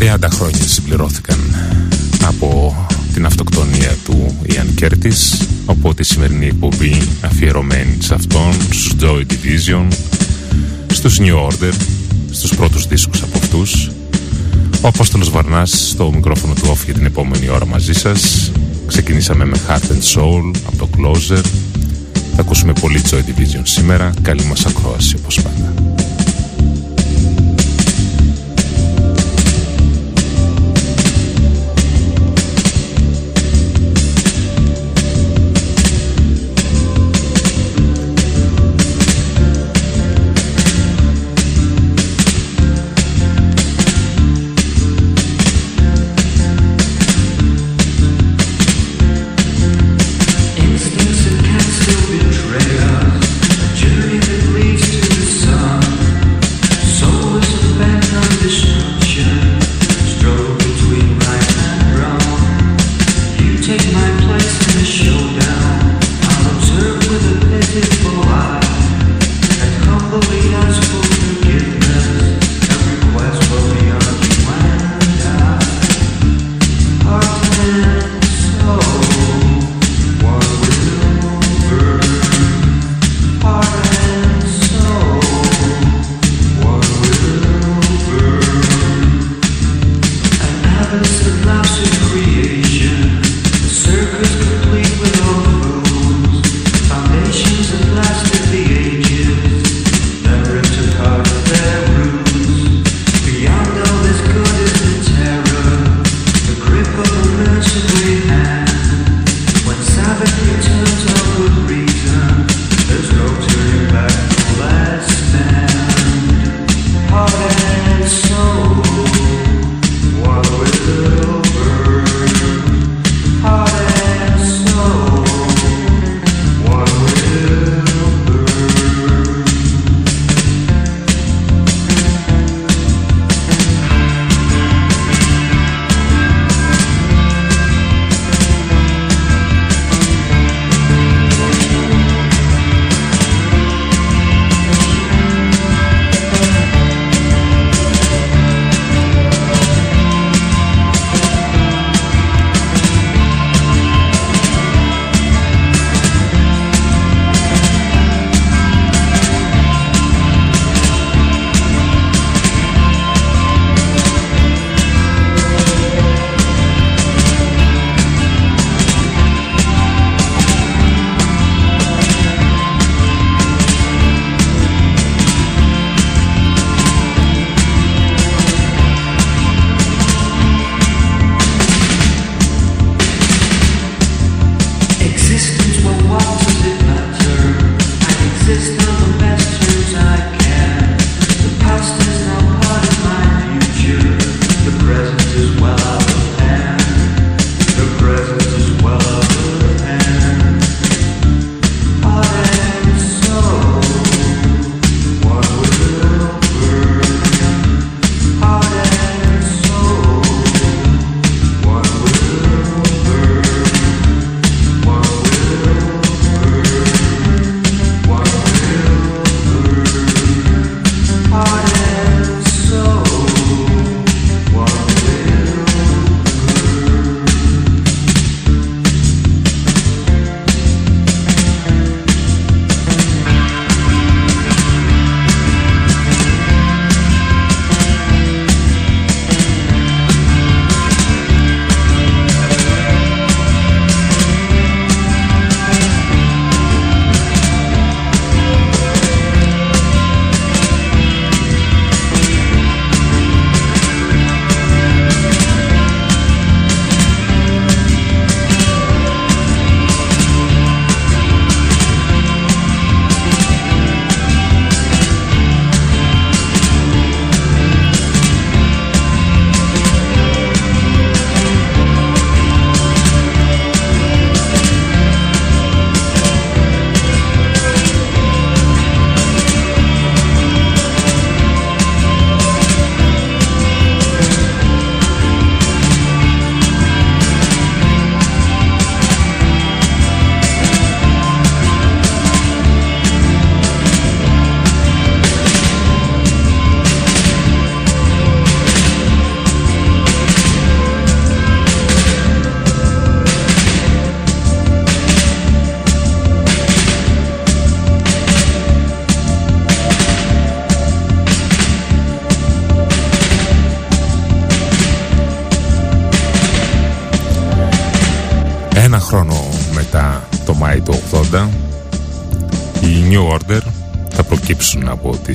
30 χρόνια συμπληρώθηκαν από την αυτοκτονία του Ιαν Κέρτης οπότε η σημερινή εκπομπή αφιερωμένη σε αυτόν, στους Joy Division στους New Order στους πρώτους δίσκους από αυτούς. Ο Απόστολος Βαρνάς στο μικρόφωνο του off για την επόμενη ώρα μαζί σας. Ξεκινήσαμε με Heart and Soul από το Closer. Θα ακούσουμε πολύ Joy Division σήμερα. Καλή μας ακρόαση όπως πάντα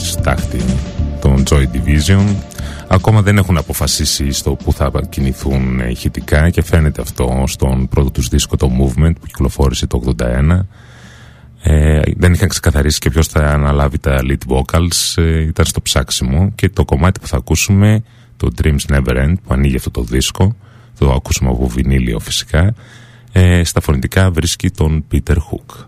στάχτη των Joy Division. Ακόμα δεν έχουν αποφασίσει στο που θα κινηθούν ηχητικά και φαίνεται αυτό στον πρώτο τους δίσκο το Movement που κυκλοφόρησε το 81 ε, δεν είχαν ξεκαθαρίσει και ποιος θα αναλάβει τα lead vocals ε, ήταν στο ψάξιμο. Και το κομμάτι που θα ακούσουμε το Dreams Never End που ανοίγει αυτό το δίσκο θα το ακούσουμε από βινίλιο φυσικά ε, στα φωνητικά βρίσκει τον Peter Hook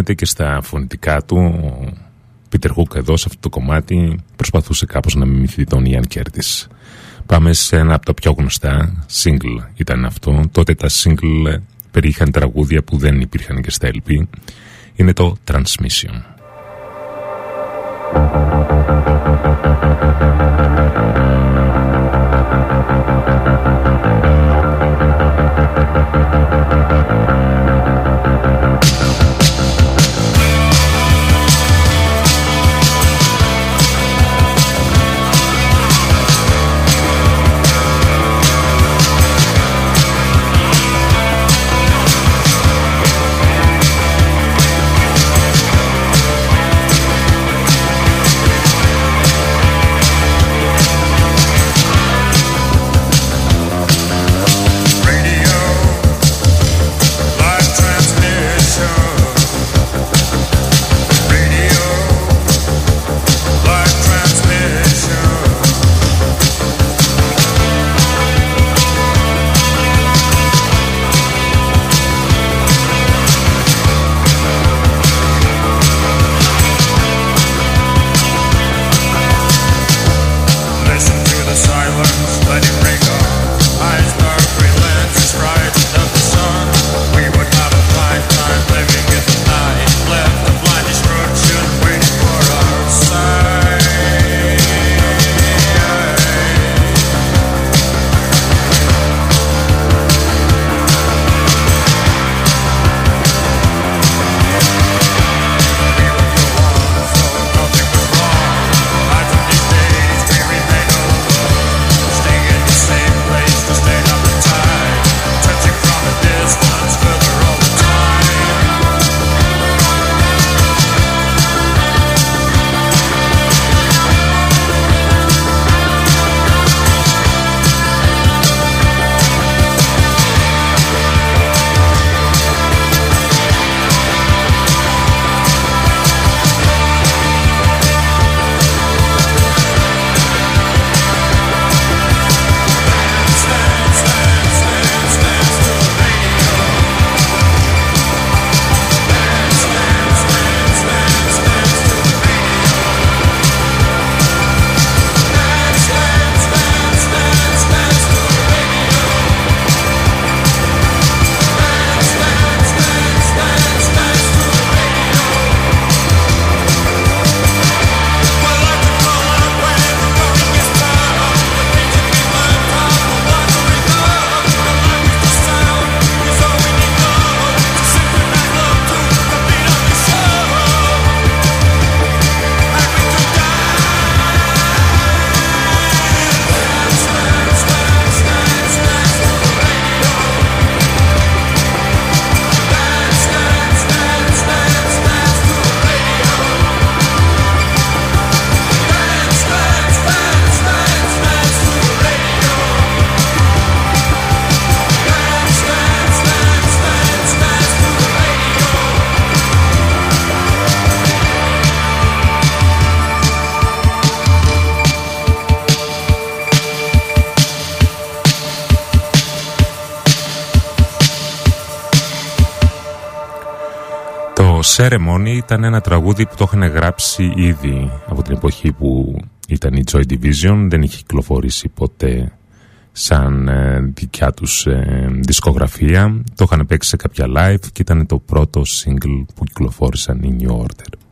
φαίνεται και στα φωνητικά του ο Πίτερ Χούκ εδώ σε αυτό το κομμάτι προσπαθούσε κάπως να μιμηθεί τον Ιαν Κέρτης. Πάμε σε ένα από τα πιο γνωστά single ήταν αυτό. Τότε τα single περιείχαν τραγούδια που δεν υπήρχαν και στα LP. Είναι το Transmission. Ceremony ήταν ένα τραγούδι που το είχαν γράψει ήδη από την εποχή που ήταν η Joy Division. Δεν είχε κυκλοφορήσει ποτέ σαν ε, δικιά τους ε, δισκογραφία. Το είχαν παίξει σε κάποια live και ήταν το πρώτο single που κυκλοφόρησαν οι New Order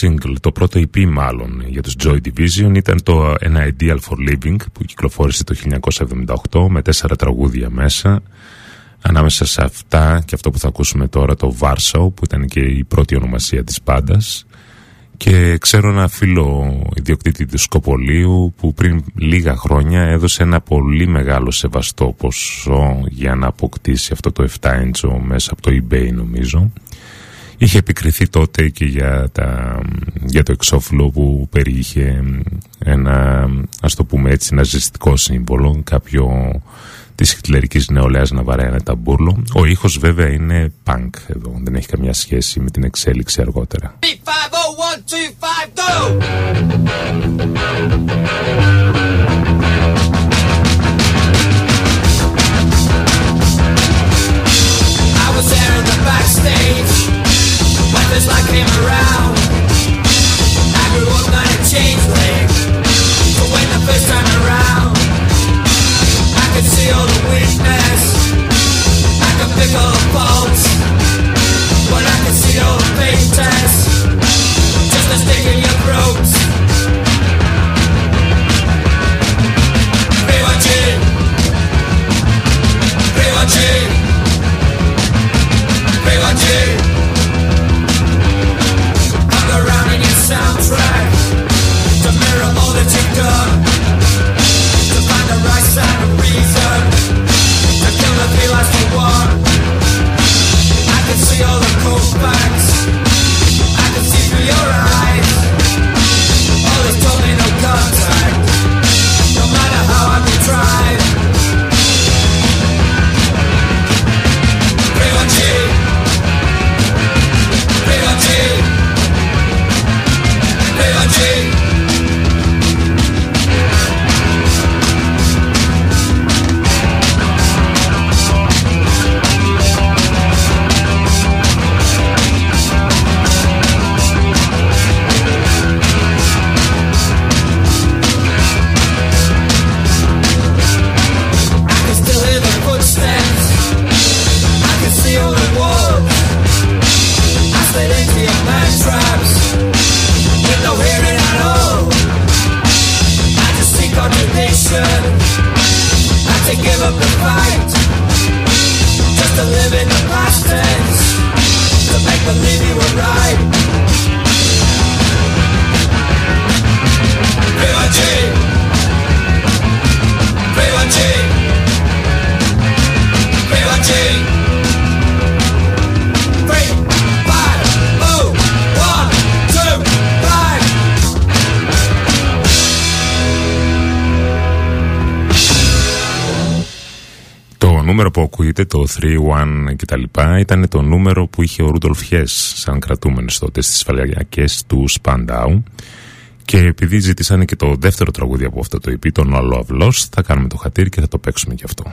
single, το πρώτο EP μάλλον για τους Joy Division ήταν το ένα Ideal for Living που κυκλοφόρησε το 1978 με τέσσερα τραγούδια μέσα. Ανάμεσα σε αυτά και αυτό που θα ακούσουμε τώρα το Warsaw που ήταν και η πρώτη ονομασία της πάντας και ξέρω ένα φίλο ιδιοκτήτη του Σκοπολίου που πριν λίγα χρόνια έδωσε ένα πολύ μεγάλο σεβαστό ποσό για να αποκτήσει αυτό το 7 inch μέσα από το eBay νομίζω Είχε επικριθεί τότε και για, τα, για το εξώφυλλο που περιείχε ένα, ας το πούμε έτσι, σύμβολο, κάποιο της χιτλερικής νεολαίας να βαράει ένα ταμπούρλο. Ο ήχος βέβαια είναι punk εδώ, δεν έχει καμιά σχέση με την εξέλιξη αργότερα. Νούμερο που ακούγεται, το 3-1 κτλ. ήταν το νούμερο που είχε ο Ρούντολφ Χες σαν κρατούμενος τότε στις φαλιακές του Σπαντάου. Και επειδή ζήτησαν και το δεύτερο τραγούδι από αυτό το EP, τον Όλο Αυλός, θα κάνουμε το χατήρι και θα το παίξουμε κι αυτό.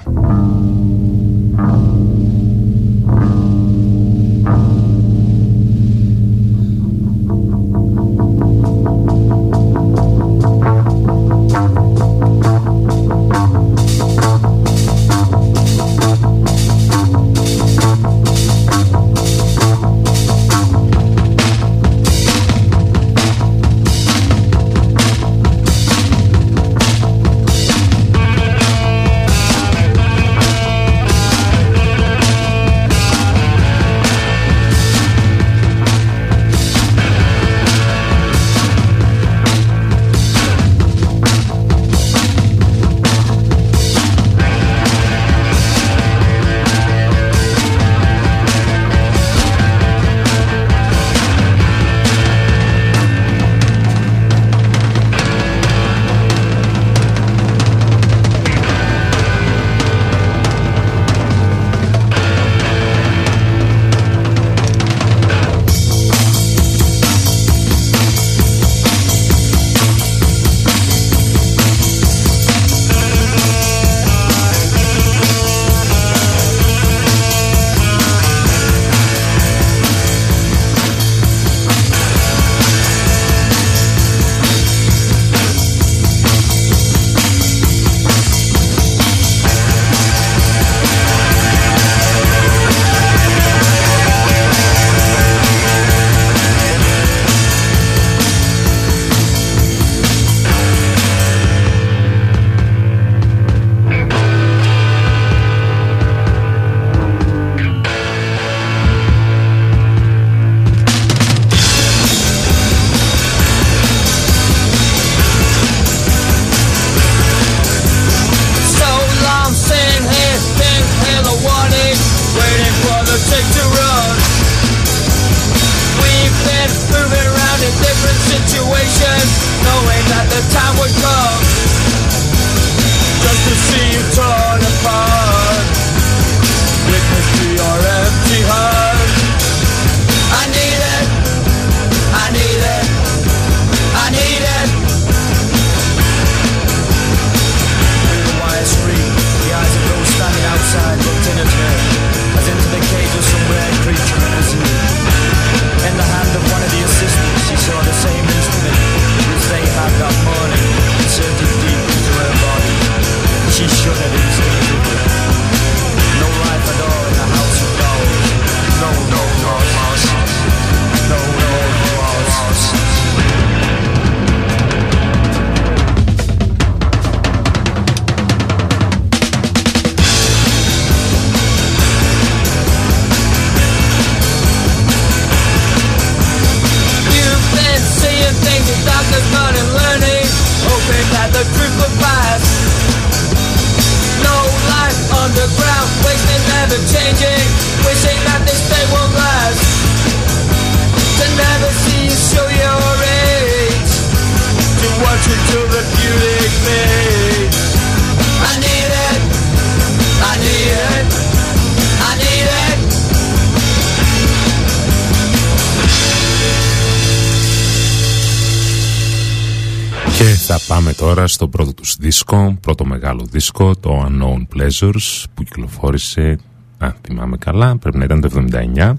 Πάμε τώρα στο πρώτο τους δίσκο, πρώτο μεγάλο δίσκο, το Unknown Pleasures που κυκλοφόρησε, αν θυμάμαι καλά, πρέπει να ήταν το 79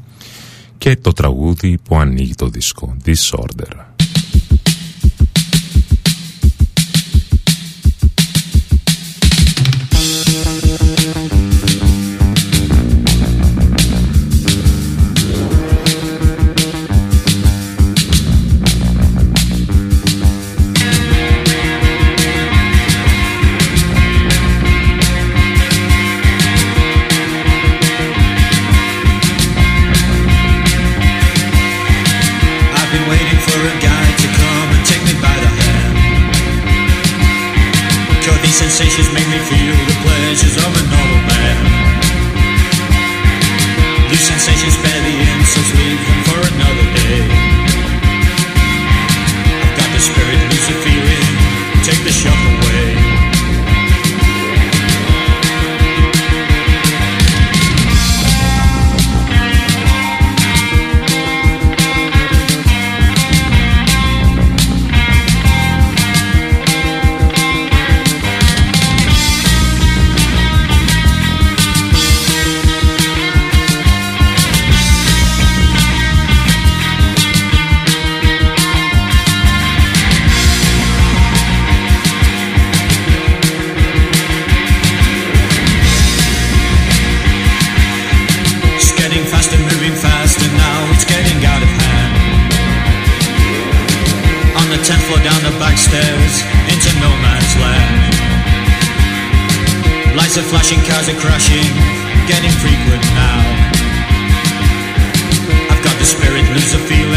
και το τραγούδι που ανοίγει το δίσκο, Disorder. Flashing cars are crashing, getting frequent now. I've got the spirit, lose the feeling,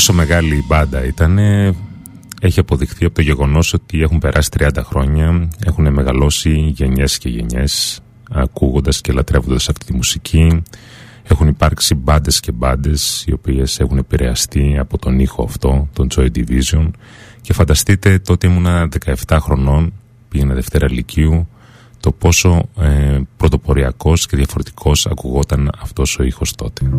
πόσο μεγάλη η μπάντα ήταν έχει αποδειχθεί από το γεγονός ότι έχουν περάσει 30 χρόνια, έχουν μεγαλώσει γενιές και γενιές ακούγοντας και λατρεύοντας αυτή τη μουσική. Έχουν υπάρξει μπάντες και μπάντες οι οποίες έχουν επηρεαστεί από τον ήχο αυτό, τον Joy Division και φανταστείτε τότε ήμουνα 17 χρονών, πήγαινα Δευτέρα Λυκείου, το πόσο ε, πρωτοποριακός και διαφορετικός ακουγόταν αυτός ο ήχος τότε.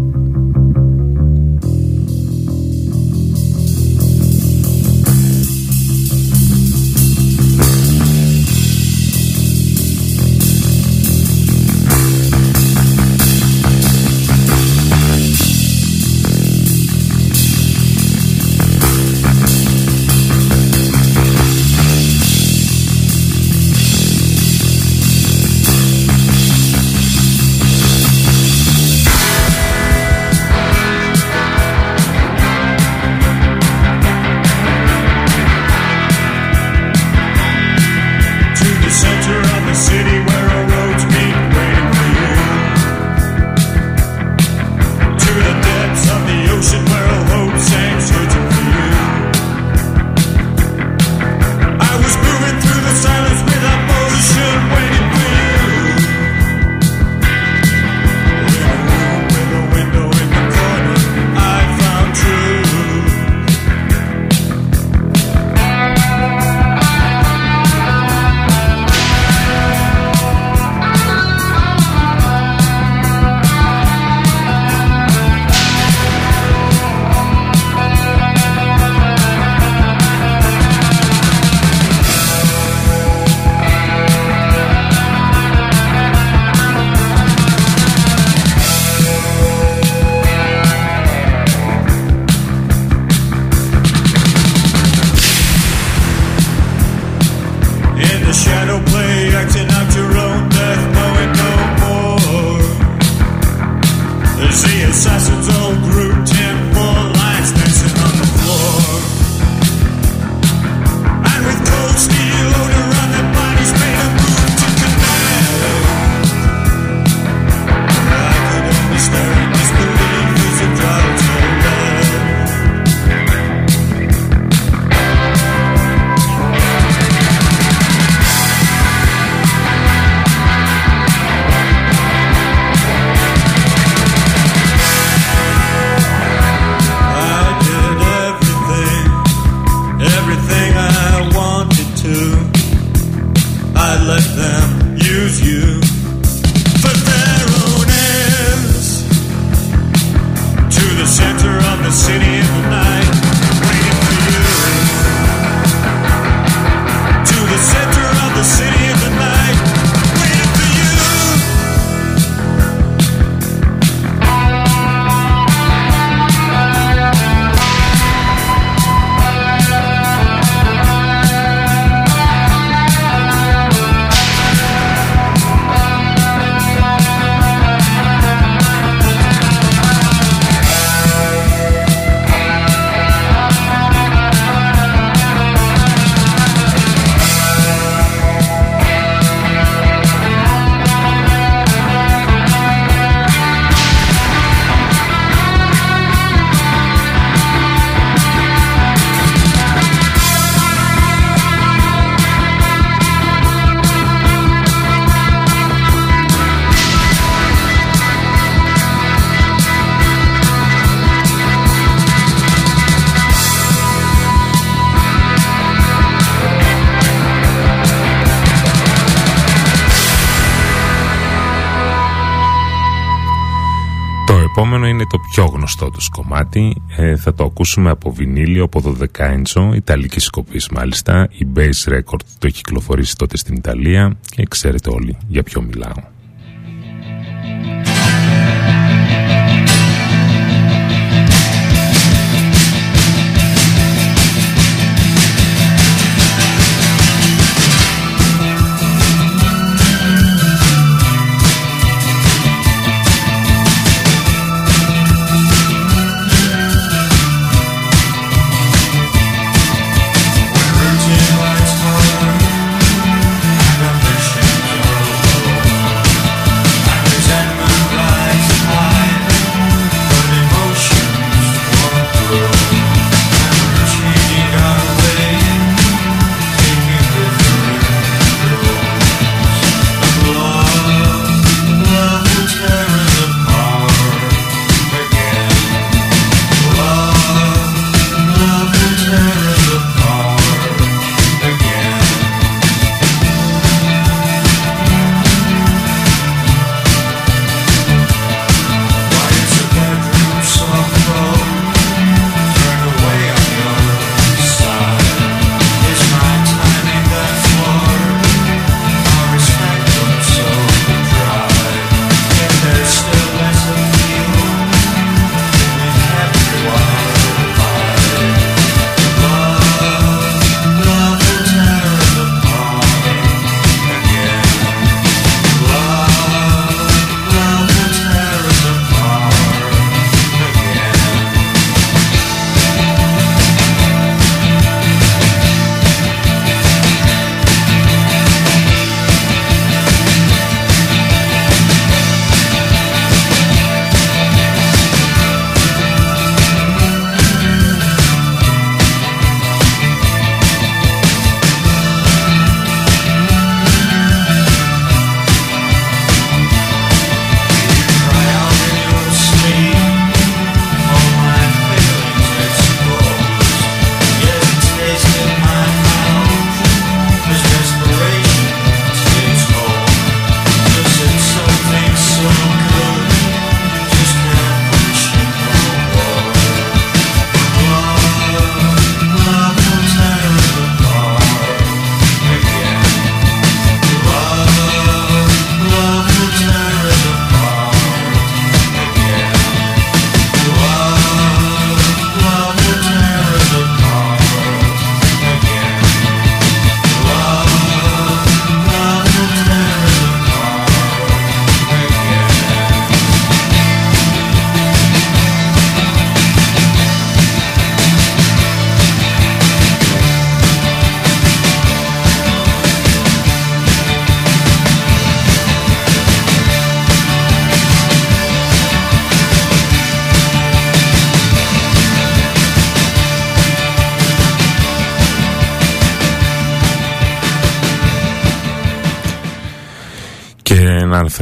Επόμενο είναι το πιο γνωστό τους κομμάτι. Ε, θα το ακούσουμε από βινίλιο, από 12 inch, ιταλική σκοπής μάλιστα. Η Base Record το έχει κυκλοφορήσει τότε στην Ιταλία και ξέρετε όλοι για ποιο μιλάω.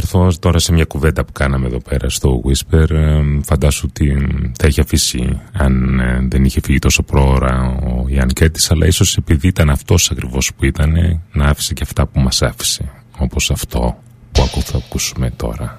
Αναφερθώ τώρα σε μια κουβέντα που κάναμε εδώ πέρα στο Whisper. Ε, φαντάσου ότι θα είχε αφήσει αν ε, δεν είχε φύγει τόσο πρόωρα ο Ιαν Κέρτης, αλλά ίσως επειδή ήταν αυτός ακριβώς που ήταν, να άφησε και αυτά που μας άφησε. Όπως αυτό που θα ακούσουμε τώρα.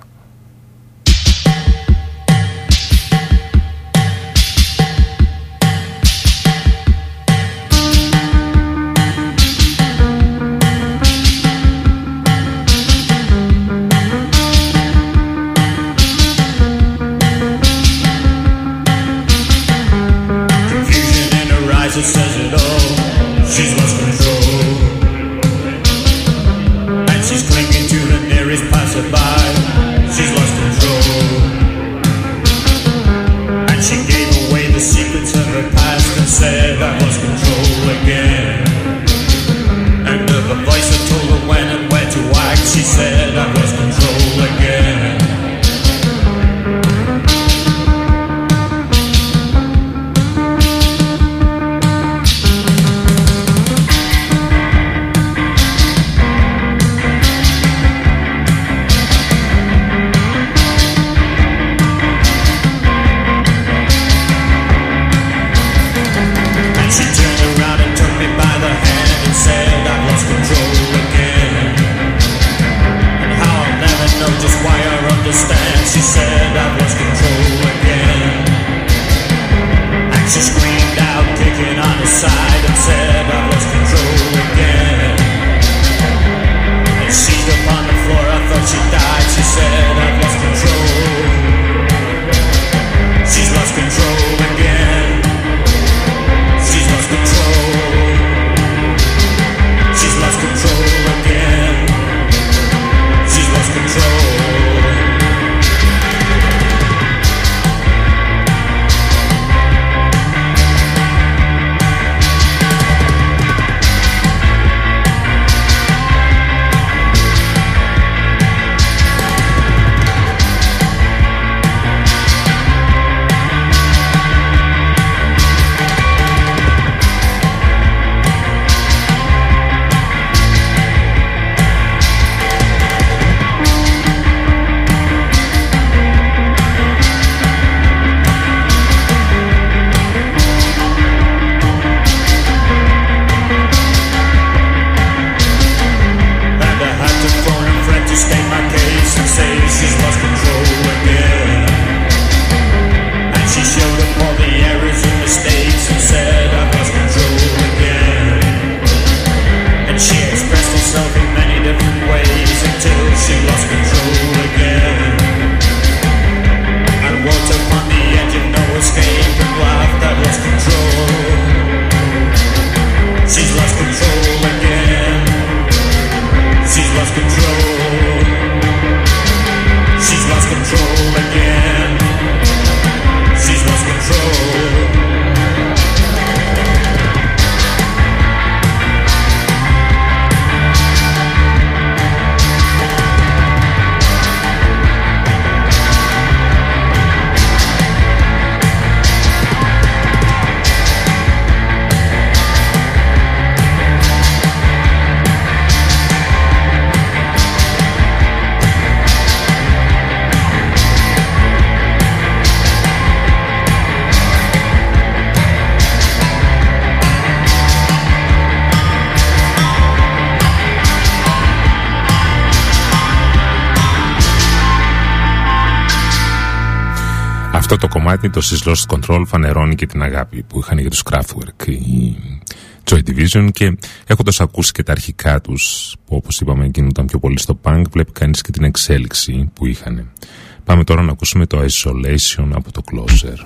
Κομμάτι, το Sys Lost Control, φανερώνει και την αγάπη που είχαν για τους Kraftwerk η Joy Division και έχοντας ακούσει και τα αρχικά τους που όπως είπαμε κινούνταν πιο πολύ στο punk βλέπει κανείς και την εξέλιξη που είχαν. Πάμε τώρα να ακούσουμε το Isolation από το Closer.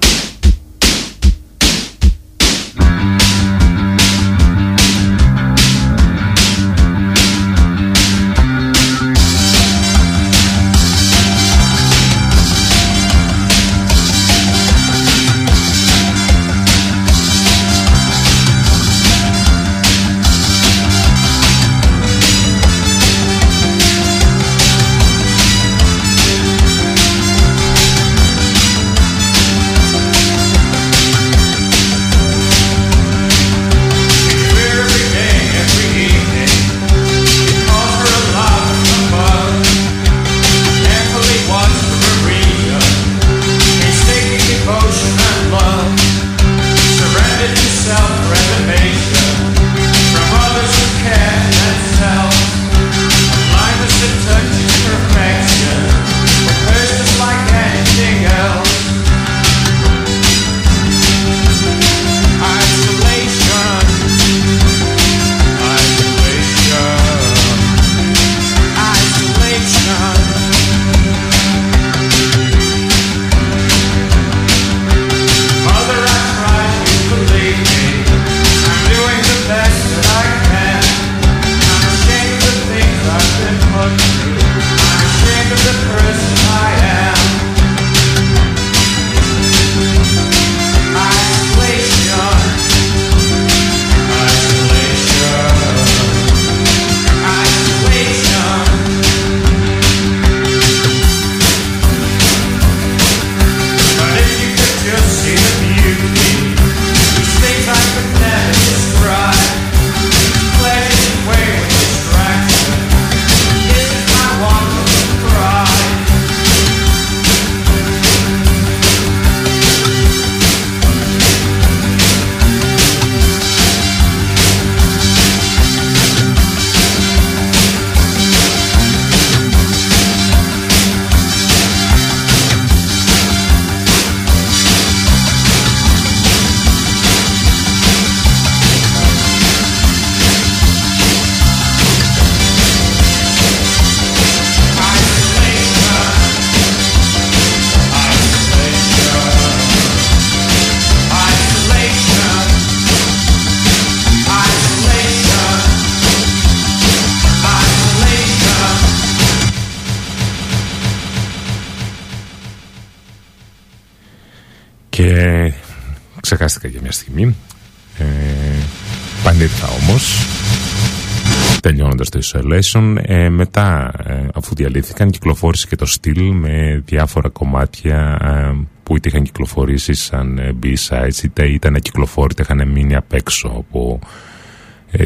Τελειώνοντας το Isolation ε, μετά ε, αφού διαλύθηκαν κυκλοφόρησε και το στυλ με διάφορα κομμάτια ε, που είτε είχαν κυκλοφορήσει σαν ε, B-sides είτε ήταν κυκλοφόρητα είχαν μείνει απ' έξω από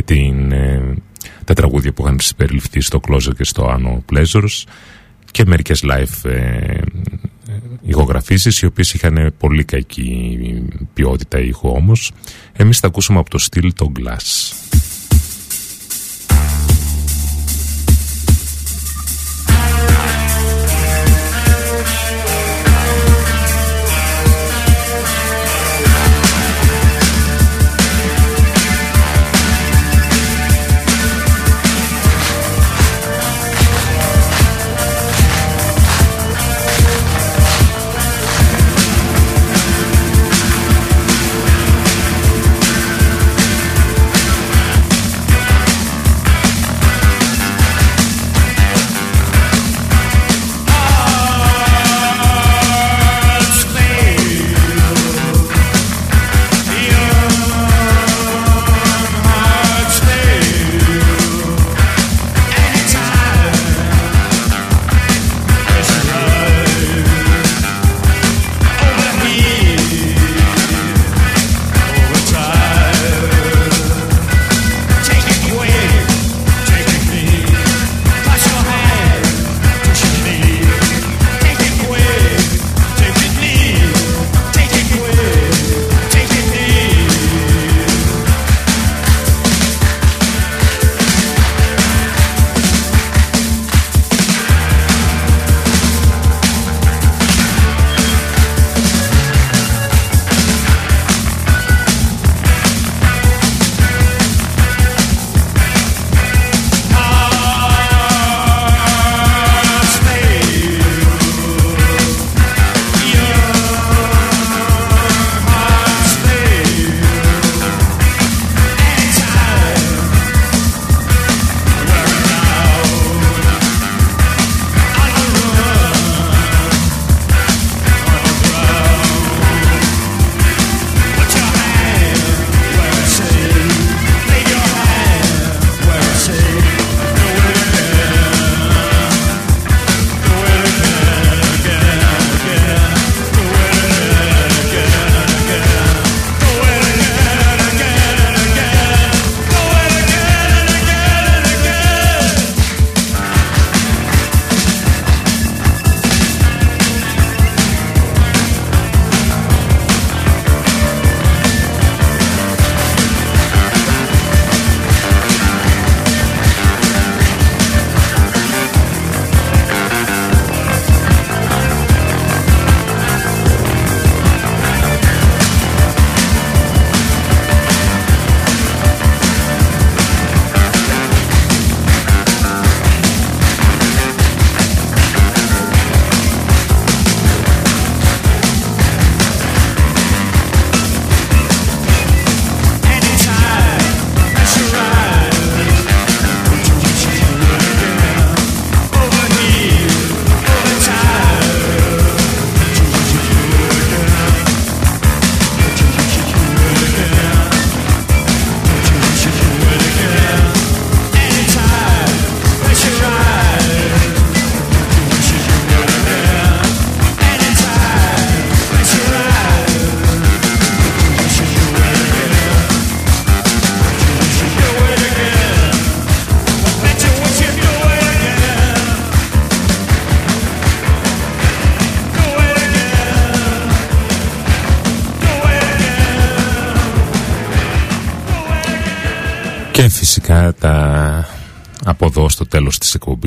την, τα τραγούδια που είχαν συμπεριληφθεί στο Closer και στο Anno Pleasures. Και μερικές live ηχογραφήσεις οι οποίες είχαν πολύ κακή ποιότητα ήχου όμως. Εμείς θα ακούσουμε από το στυλ το Glass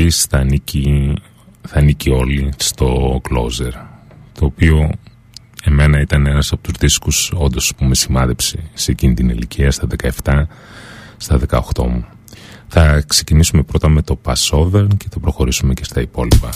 τέλος της εκπομπής θα ανήκει, θα ανήκει όλοι στο Closer το οποίο εμένα ήταν ένας από τους δίσκους όντως που με σημάδεψε σε εκείνη την ηλικία στα 17 στα 18 μου. Θα ξεκινήσουμε πρώτα με το Passover και θα προχωρήσουμε και στα υπόλοιπα